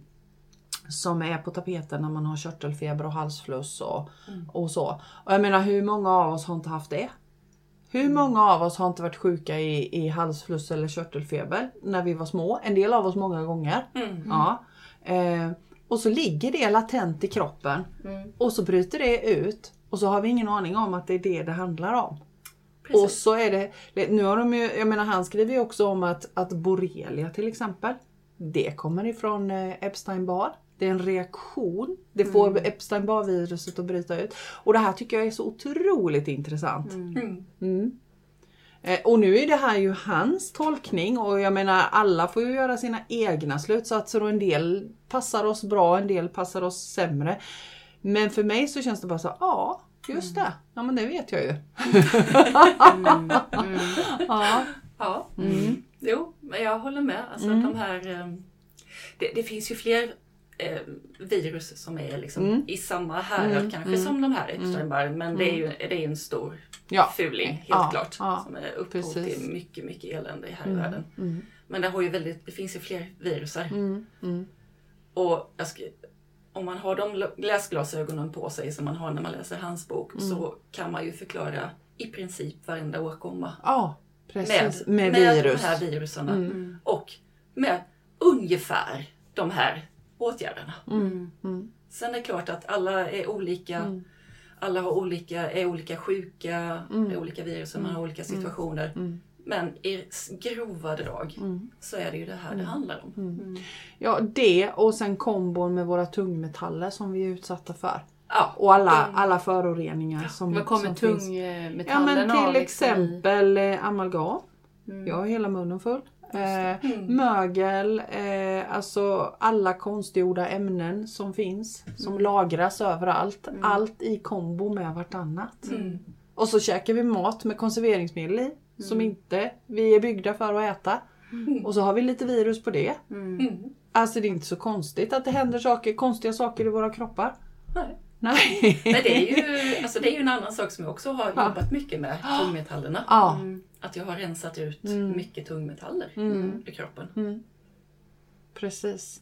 som är på tapeten när man har körtelfeber och halsfluss och, och så. Och jag menar hur många av oss har inte haft det? Hur många av oss har inte varit sjuka i, i halsfluss eller körtelfeber när vi var små? En del av oss många gånger. Ja. Eh, och så ligger det latent i kroppen och så bryter det ut och så har vi ingen aning om att det är det det handlar om. Precis. Och så är det, nu har de ju, jag menar han skriver ju också om att, att borrelia till exempel, det kommer ifrån eh, Epstein-Barr. Det är en reaktion. Det får Epstein-Barr-viruset att bryta ut. Och det här tycker jag är så otroligt intressant. Mm. Mm. Eh, Och nu är det här ju hans tolkning och jag menar alla får ju göra sina egna slutsatser och en del passar oss bra, en del passar oss sämre. Men för mig så känns det bara så, ja just det, ja men det vet jag ju. Mm. Ja. Ja, Mm. jo, men jag håller med. Alltså att de här, eh, det, det finns ju fler eh, virus som är liksom Mm. i samma härad Mm, kanske mm, som de här Epstein-Barr, men det är ju det är en stor Ja. fuling helt Ja, klart. ja, som är upphov precis. till mycket, mycket elände här i Mm, världen. mm, Men det, har ju väldigt, det finns ju fler virusar. mm, mm. Och jag ska, om man har de läsglasögonen på sig som man har när man läser hans bok Mm. så kan man ju förklara i princip varenda åkomma Ja, precis. med, Med, virus. de här viruserna. Mm. Och med ungefär de här åtgärderna. Mm, mm, Sen är det klart att alla är olika. Mm. Alla har olika, är olika sjuka, Mm. är olika virus man har olika situationer. Mm, Men i grova drag mm. så är det ju det här det handlar om. Ja, det och sen kombon med våra tungmetaller som vi är utsatta för. Ja, Och alla, de- alla föroreningar som, Vad kommer som finns. Ja men av, till liksom, i- exempel eh, amalgam. Mm. Jag har hela munnen full. Eh, Mm. mögel, eh, alltså alla konstgjorda ämnen som finns. Som lagras överallt. Allt i kombo med vartannat. Mm. Och så käkar vi mat med konserveringsmedel i. Som inte vi är byggda för att äta. Och så har vi lite virus på det. Mm. Mm. Alltså det är inte så konstigt att det händer saker, konstiga saker i våra kroppar. Nej. Nej. Men det är, ju, alltså det är ju en annan sak som jag också har Ja. jobbat mycket med, tungmetallerna. Ja. Mm. Att jag har rensat ut Mm. mycket tungmetaller Mm. i kroppen. Mm. Precis.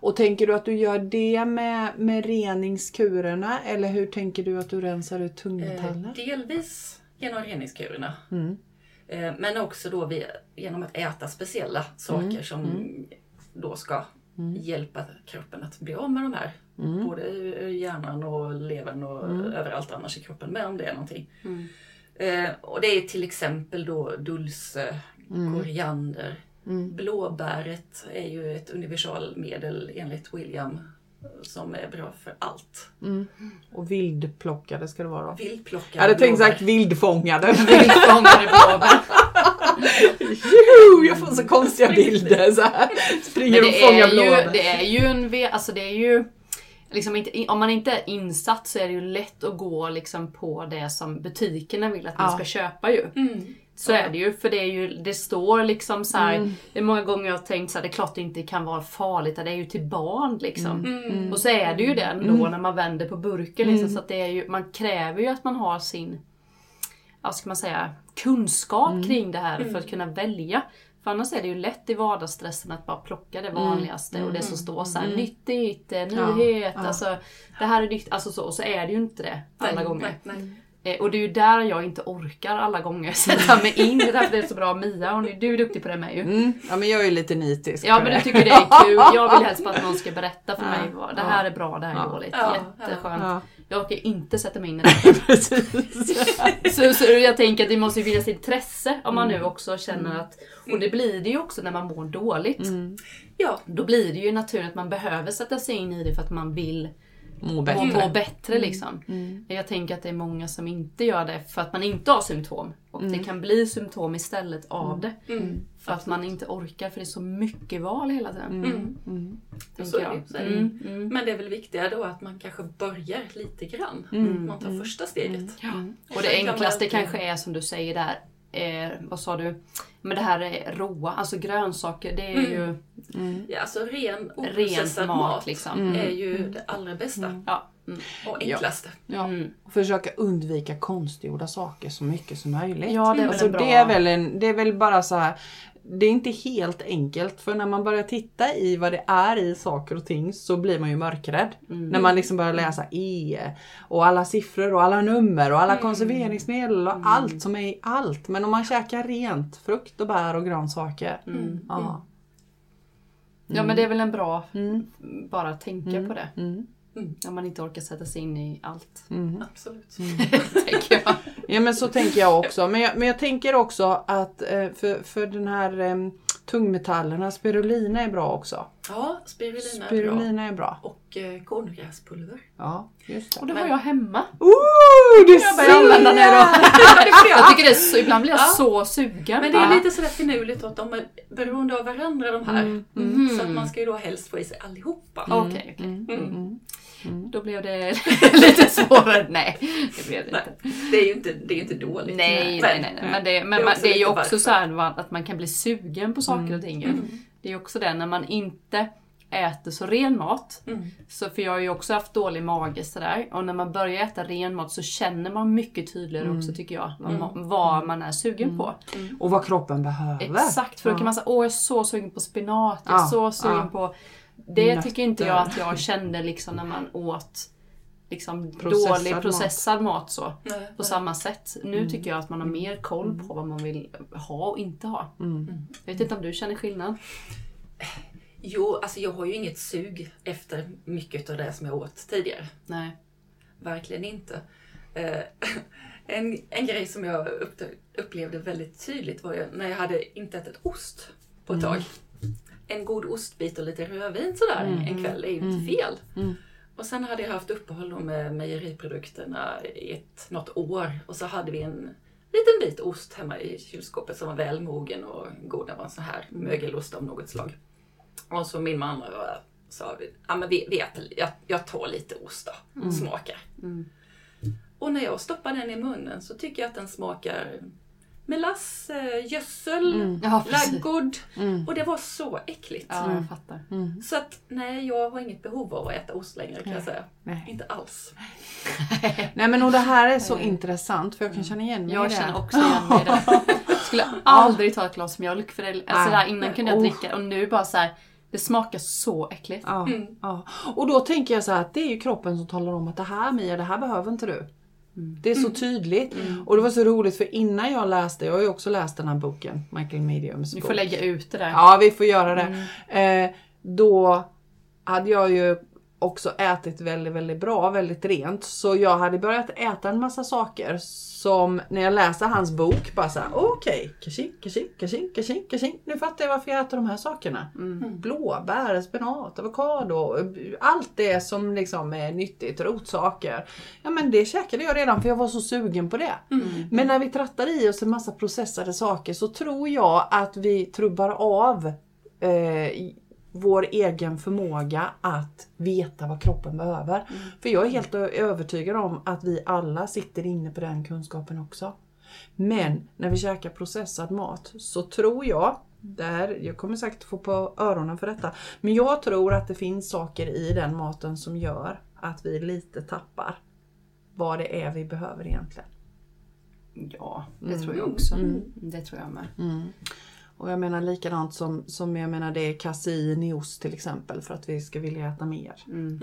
Och tänker du att du gör det med, med reningskurerna eller hur tänker du att du rensar ut Eh, tungmetaller? delvis genom reningskurerna. Mm. Eh, men också då vi, genom att äta speciella saker Mm. som då ska Mm. hjälpa kroppen att bli av med de här. Mm. Både hjärnan och levern och Mm. överallt annars i kroppen med om det är någonting. Mm. Eh, och det är till exempel då dulce, Mm. koriander. Mm. Blåbäret är ju ett universalmedel enligt William som är bra för allt. Mm. Och vildplockade ska det vara då? Vildplockade Jag hade tänkt sagt vildfångade. Vildfångade blåbär. Juhu, jag får så konstiga bilder så här. Springer och det fångar är, ju, blåbär. det är ju en ve- alltså det är ju liksom inte, om man inte är insatt så är det ju lätt att gå liksom på det som butikerna vill att man Ja. ska köpa ju. Mm. Så är det ju, för det, är ju, det står liksom så här, Mm. det är många gånger jag har tänkt så här, det är klart det inte kan vara farligt, det är ju till barn liksom. Mm. Och så är det ju det ändå när man vänder på burken. Liksom, Mm. så att det är ju, man kräver ju att man har sin vad ska man säga, kunskap Mm. kring det här för att kunna välja. För annars är det ju lätt i vardagsstressen att bara plocka det vanligaste och det som står så här nyttigt, Mm. Ja, nyhet, ja. alltså det här är nytt, alltså så, och så är det ju inte det alla Nej, gånger. Nej, nej. Eh, Och det är ju där jag inte orkar alla gånger sätta mig in. Det är därför det är så bra Mia, och du är duktig på det med ju. Mm. Ja men jag är ju lite nitisk Ja men du tycker det är kul. Jag vill helst bara att någon ska berätta för Ja, mig vad det här är bra, det här är Ja. dåligt. Jätteskönt. Ja, Jag orkar inte sätta mig in i det. precis. Så, så jag tänker att det måste ju finnas intresse om man nu Mm. också känner att, och det blir det ju också när man mår dåligt. Mm. Ja, Då blir det ju naturligt att man behöver sätta sig in i det för att man vill Må bättre. må bättre liksom. Mm. Jag tänker att det är många som inte gör det för att man inte har symptom. Och Mm. det kan bli symptom istället av det. mm. För att man inte orkar för det är så mycket val hela tiden. Mm. Mm. Så är jag. det, så är det. Mm, mm. Men det är väl viktigare då att man kanske börjar lite grann. Mm. Man tar första steget. Ja. Och det enklaste alltid- kanske är som du säger där, eh, vad sa du? Men det här är råa, alltså grönsaker, det är Mm. ju Mm. Ja, alltså ren oprocessad mat, mat liksom. Mm. är ju det allra bästa Ja. Mm. och enklaste. Ja. Mm. Och Försöka undvika konstgjorda saker så mycket som möjligt. Ja, det är väl alltså, bra- det, är väl en, det är väl bara så här. Det är inte helt enkelt för när man börjar titta i vad det är i saker och ting så blir man ju mörkrädd. Mm. När man liksom börjar läsa E och alla siffror och alla nummer och alla konserveringsmedel och allt som är i allt. Men om man käkar rent frukt och bär och grönsaker. Mm. Ja. ja men det är väl en bra, Mm. bara att tänka på det. Mm. Om man inte orkar sätta sig in i allt. Mm. Absolut. tänker jag. Ja men så tänker jag också. Men jag, men jag tänker också att eh, för, för den här eh, tungmetallerna, spirulina är bra också. Ja, spirulina, är bra. Spirulina är bra. Och eh, korngräspulver. Ja, just Och det. det har jag hemma. Ooh, du Jag börjar använda det då. ser! Jag tycker det är så, ibland blir jag Ja. så sugen. Men det är lite sådär finurligt att de är beroende av varandra de här. Mm, Mhm. Så att man ska ju då helst få i sig allihopa. Okej, okej. Mm. Då blev det lite svårare. Nej, det blev det Nej, inte. det är ju inte, det är inte dåligt. Nej, nej, nej. nej. Men det, men Det är det är ju också varför. så här att man kan bli sugen på saker och ting. ju. Det är ju också det när man inte äter så ren mat. Mm. Så för jag har ju också haft dålig mage sådär. Och när man börjar äta ren mat så känner man mycket tydligare också tycker jag. Vad, man- vad man är sugen på. Och vad kroppen behöver. Exakt, för då kan man säga åh jag är så sugen på spenat, jag är Ja, så sugen ja. på... Det Nötter. tycker inte jag att jag kände liksom när man åt liksom Processad dålig mat. processad mat, så. Nej, På samma sätt. Nu tycker jag att man har mer koll på vad man vill ha och inte ha. Jag vet inte om du känner skillnad? Jo, alltså jag har ju inget sug efter mycket av det som jag åt tidigare. Nej. Verkligen inte. Eh, en, en grej som jag upp, upplevde väldigt tydligt var när jag hade inte ätit ost på ett tag. En god ostbit och lite rödvin sådär en kväll är ju inte fel. Och sen hade jag haft uppehåll med mejeriprodukterna i ett, något år och så hade vi en liten bit ost hemma i kylskåpet som var välmogen och god. Det var en sån här mögelost av något slag. Och så min mamma sa, ja men vi, vi äter, jag, jag tar lite ost då, smakar. Och när jag stoppar den i munnen så tycker jag att den smakar melass, eh, gödsel, Ja, precis. laggård. Och det var så äckligt. Ja, jag fattar. Så att nej, jag har inget behov av att äta ost längre kan jag säga. Nej. Inte alls. Nej men och det här är så intressant för jag kan känna igen mig Jag i det. känner också igen mig i det. Jag skulle aldrig ta ett glas mjölk för det, alltså Nej. där, innan kunde jag Oh. dricka och nu bara så här. Det smakar så äckligt. Ja, ja. Och då tänker jag så här att det är ju kroppen som talar om att det här Mia, det här behöver inte du. Det är så tydligt. Och det var så roligt för innan jag läste, jag har ju också läst den här boken, Michael Mediums Vi bok. får lägga ut det där. Ja, vi får göra det. Eh, då hade jag ju också ätit väldigt, väldigt bra, väldigt rent. Så jag hade börjat äta en massa saker som när jag läser hans bok bara såhär, okej, kaching, kaching, kaching, kaching, kaching. Nu fattar jag varför jag äter de här sakerna. Blåbär, spenat, avokado, allt det som liksom är nyttigt, rotsaker. Ja men det käkade jag redan för jag var så sugen på det. Men när vi trattar i oss en massa processade saker så tror jag att vi trubbar av eh, vår egen förmåga att veta vad kroppen behöver. För jag är helt övertygad om att vi alla sitter inne på den kunskapen också. Men när vi käkar processad mat så tror jag, där, jag kommer säkert få på öronen för detta, men jag tror att det finns saker i den maten som gör att vi lite tappar vad det är vi behöver egentligen. Ja, det tror jag också. Det tror jag med. Och jag menar likadant som, som jag menar det är kasein i ost till exempel för att vi ska vilja äta mer.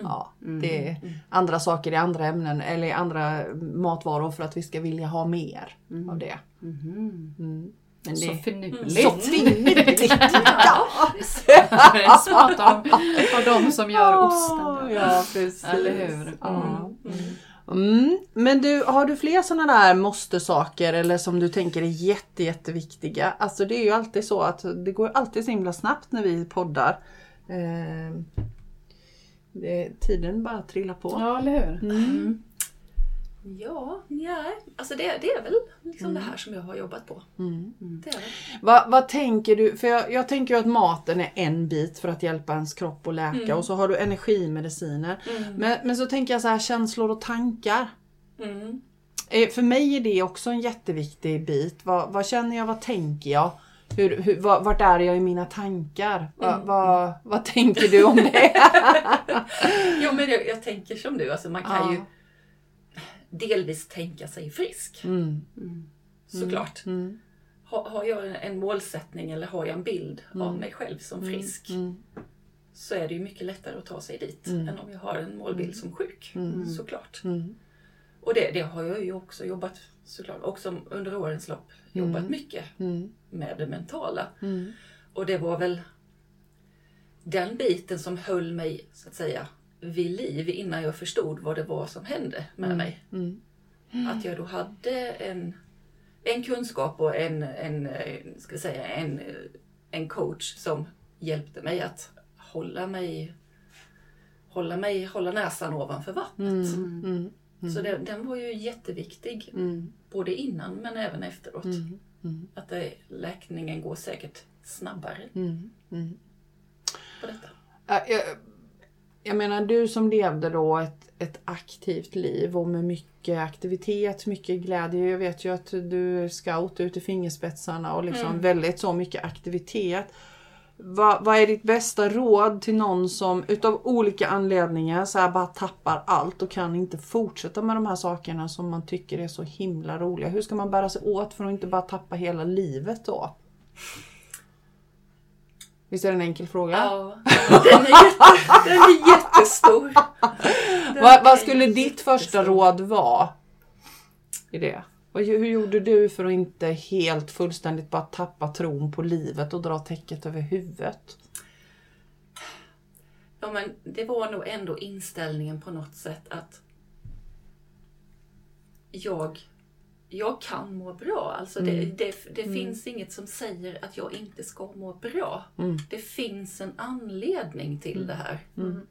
Ja, det är andra saker i andra ämnen eller i andra matvaror för att vi ska vilja ha mer av det. Mm. Men Så det finurligt. så finurligt! ja. Smart av, av de som gör osten. Ja, precis. Eller hur? Ja. Mm. Men du, har du fler sådana där måste-saker eller som du tänker är jätte, jätteviktiga? Alltså det är ju alltid så att det går alltid så himla snabbt när vi poddar. Eh, det, tiden bara trillar på. Ja, eller hur? Mm. Ja, nej. Alltså det, det är väl liksom det här som jag har jobbat på. Det är det. Vad, vad tänker du? För jag, jag tänker ju att maten är en bit för att hjälpa ens kropp att läka och så har du energimediciner. Men, men så tänker jag så här känslor och tankar. Mm. Eh, För mig är det också en jätteviktig bit. Vad, vad känner jag? Vad tänker jag? Hur, hur, vart är jag i mina tankar? Va, vad, vad tänker du om det? Jo, men jag, jag tänker som du. Alltså man kan Ja. ju delvis tänka sig frisk. Mm. Såklart. Mm. Har, har jag en, målsättning eller har jag en bild av mig själv som frisk Mm. så är det ju mycket lättare att ta sig dit än om jag har en målbild som sjuk. Såklart. Mm. Och det, det har jag ju också jobbat såklart, också under årens lopp jobbat mycket Mm. med det mentala. Mm. Och det var väl den biten som höll mig så att säga vid liv innan jag förstod vad det var som hände med mig. Mm. Att jag då hade en, en kunskap och en, en, eh, ska säga, en, eh, en coach som hjälpte mig att hålla mig, hålla mig, hålla näsan ovanför vattnet. Mm. Så det, den var ju jätteviktig. Mm. Både innan men även efteråt. Mm. Mm. Att det, läkningen går säkert snabbare Mm. Mm. på detta. Ja, Jag, jag menar du som levde då ett, ett aktivt liv och med mycket aktivitet, mycket glädje. Jag vet ju att du är scout ut i fingerspetsarna och liksom Mm. väldigt så mycket aktivitet. Vad, vad är ditt bästa råd till någon som utav olika anledningar så bara tappar allt och kan inte fortsätta med de här sakerna som man tycker är så himla roliga. Hur ska man bära sig åt för att inte bara tappa hela livet då? Visst är det en enkel fråga? Ja, den är, jätte, den är jättestor. Den Vad, vad skulle ditt första råd vara i det? Hur gjorde du för att inte helt fullständigt bara tappa tron på livet och dra täcket över huvudet? Ja, men det var nog ändå inställningen på något sätt att jag, jag kan må bra. Alltså det, Mm. det, det finns inget som säger att jag inte ska må bra. Mm. Det finns en anledning till det här. Mm.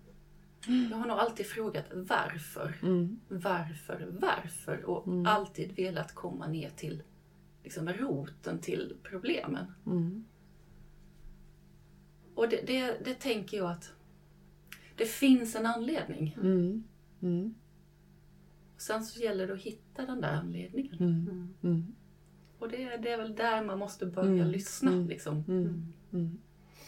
Jag har nog alltid frågat varför. Mm. Varför, varför? Och alltid velat komma ner till liksom, roten till problemen. Mm. Och det, det, det tänker jag att det finns en anledning. Mm. Mm. Och sen så gäller det att hitta den där anledningen. Mm. Mm. Och det, det är väl där man måste börja Mm. lyssna. Mm. Liksom, Mm. Mm.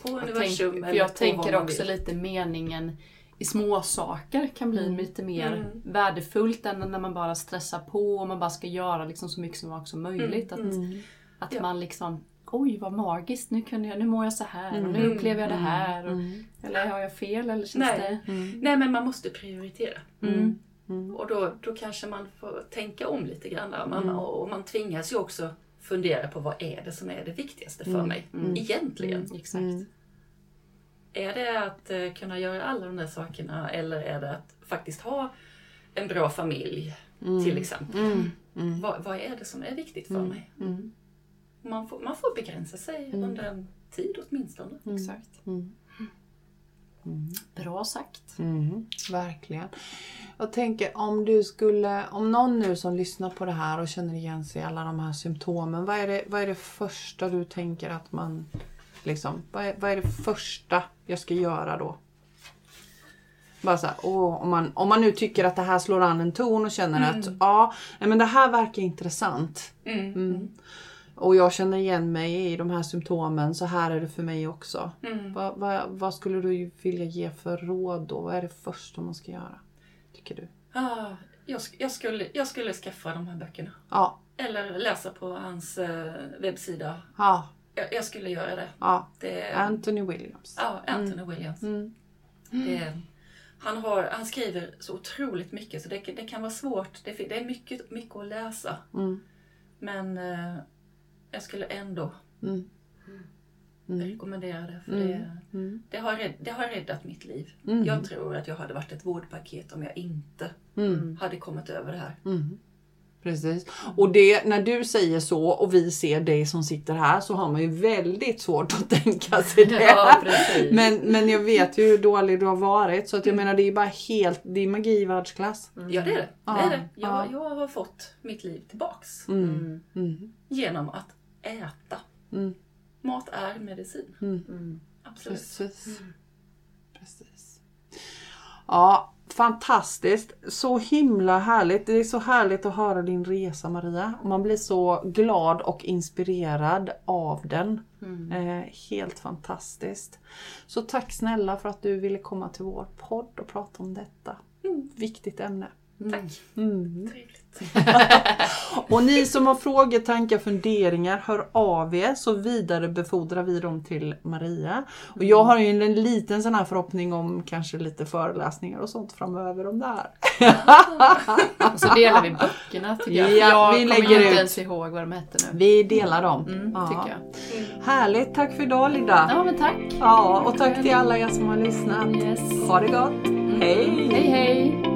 på universum. tänk, för eller jag på tänker vad också vill. lite meningen i små saker kan bli Mm. lite mer Mm. värdefullt än när man bara stressar på och man bara ska göra liksom så mycket som som möjligt. Mm. Att, Mm. att Ja. man liksom Oj vad magiskt, nu, kunde jag, nu mår jag så här och nu Mm. upplever jag det här. Och, Mm. Eller har jag fel eller känns Nej. det... Mm. Nej men man måste prioritera. Mm. Mm. Och då, då kanske man får tänka om lite grann. Man, Mm. Och man tvingas ju också fundera på vad är det som är det viktigaste för Mm. mig Mm. egentligen. Exakt. Mm. Är det att eh, kunna göra alla de där sakerna eller är det att faktiskt ha en bra familj Mm. till exempel? Mm. Mm. Vad, vad är det som är viktigt för Mm. mig? Mm. Man får, man får begränsa sig Mm. under en tid åtminstone. Exakt. Mm. Bra sagt. Mm, verkligen. Jag tänker om du skulle, om någon nu som lyssnar på det här och känner igen sig i alla de här symptomen. Vad är det, vad är det första du tänker att man, liksom, vad är, vad är det första jag ska göra då? Bara så här, åh, om, man, om man nu tycker att det här slår an en ton och känner att ja, men det här verkar intressant. Mm. Mm. Och jag känner igen mig i de här symptomen, så här är det för mig också. Mm. Vad, vad, vad skulle du vilja ge för råd då? Vad är det första man ska göra? Tycker du? Ah, jag, jag, skulle, jag skulle skaffa de här böckerna. Ja, Eller läsa på hans eh, webbsida. ja, Jag, jag skulle göra det. ja. det Anthony Williams. ja, Anthony Williams. Mm. Det, han, har, han skriver så otroligt mycket så det, det kan vara svårt. Det, det är mycket, mycket att läsa. Mm. Men eh, jag skulle ändå Mm. Mm. rekommendera det. För Mm. det, Mm. det, har, rädd- det har räddat mitt liv. Mm. Jag tror att jag hade varit ett vårdpaket om jag inte Mm. hade kommit över det här. Mm. Precis. Och det, när du säger så och vi ser dig som sitter här så har man ju väldigt svårt att tänka sig det. Ja, men, men jag vet ju hur dålig du har varit så att jag menar det är ju bara helt, det är magi i världsklass. Ja, det är det. Ja, det, är det. Jag, ja. jag har fått mitt liv tillbaks Mm. Mm. Mm. genom att äta. Mm. Mat är medicin. Mm. Mm. Absolut. Precis. Precis. Ja, fantastiskt. Så himla härligt. Det är så härligt att höra din resa Maria. Man blir så glad och inspirerad av den. Mm. Eh, helt fantastiskt. Så tack snälla för att du ville komma till vår podd och prata om detta. Viktigt ämne. Tack. Mm. Trevligt. Och ni som har frågor, tankar, funderingar, hör av er så vidarebefordrar vi dem till Maria. Och jag har ju en liten sån här förhoppning om kanske lite föreläsningar och sånt framöver om det här. Och så delar vi böckerna tycker jag. Ja, jag vi kommer lägger ju inte ut. ens ihåg vad de hette nu. Vi delar dem. Mm, Ja. tycker jag. Härligt, tack för idag Linda. Ja men tack. Ja, och tack till alla er som har lyssnat. Yes. Ha det gott. Hej! Hej hej.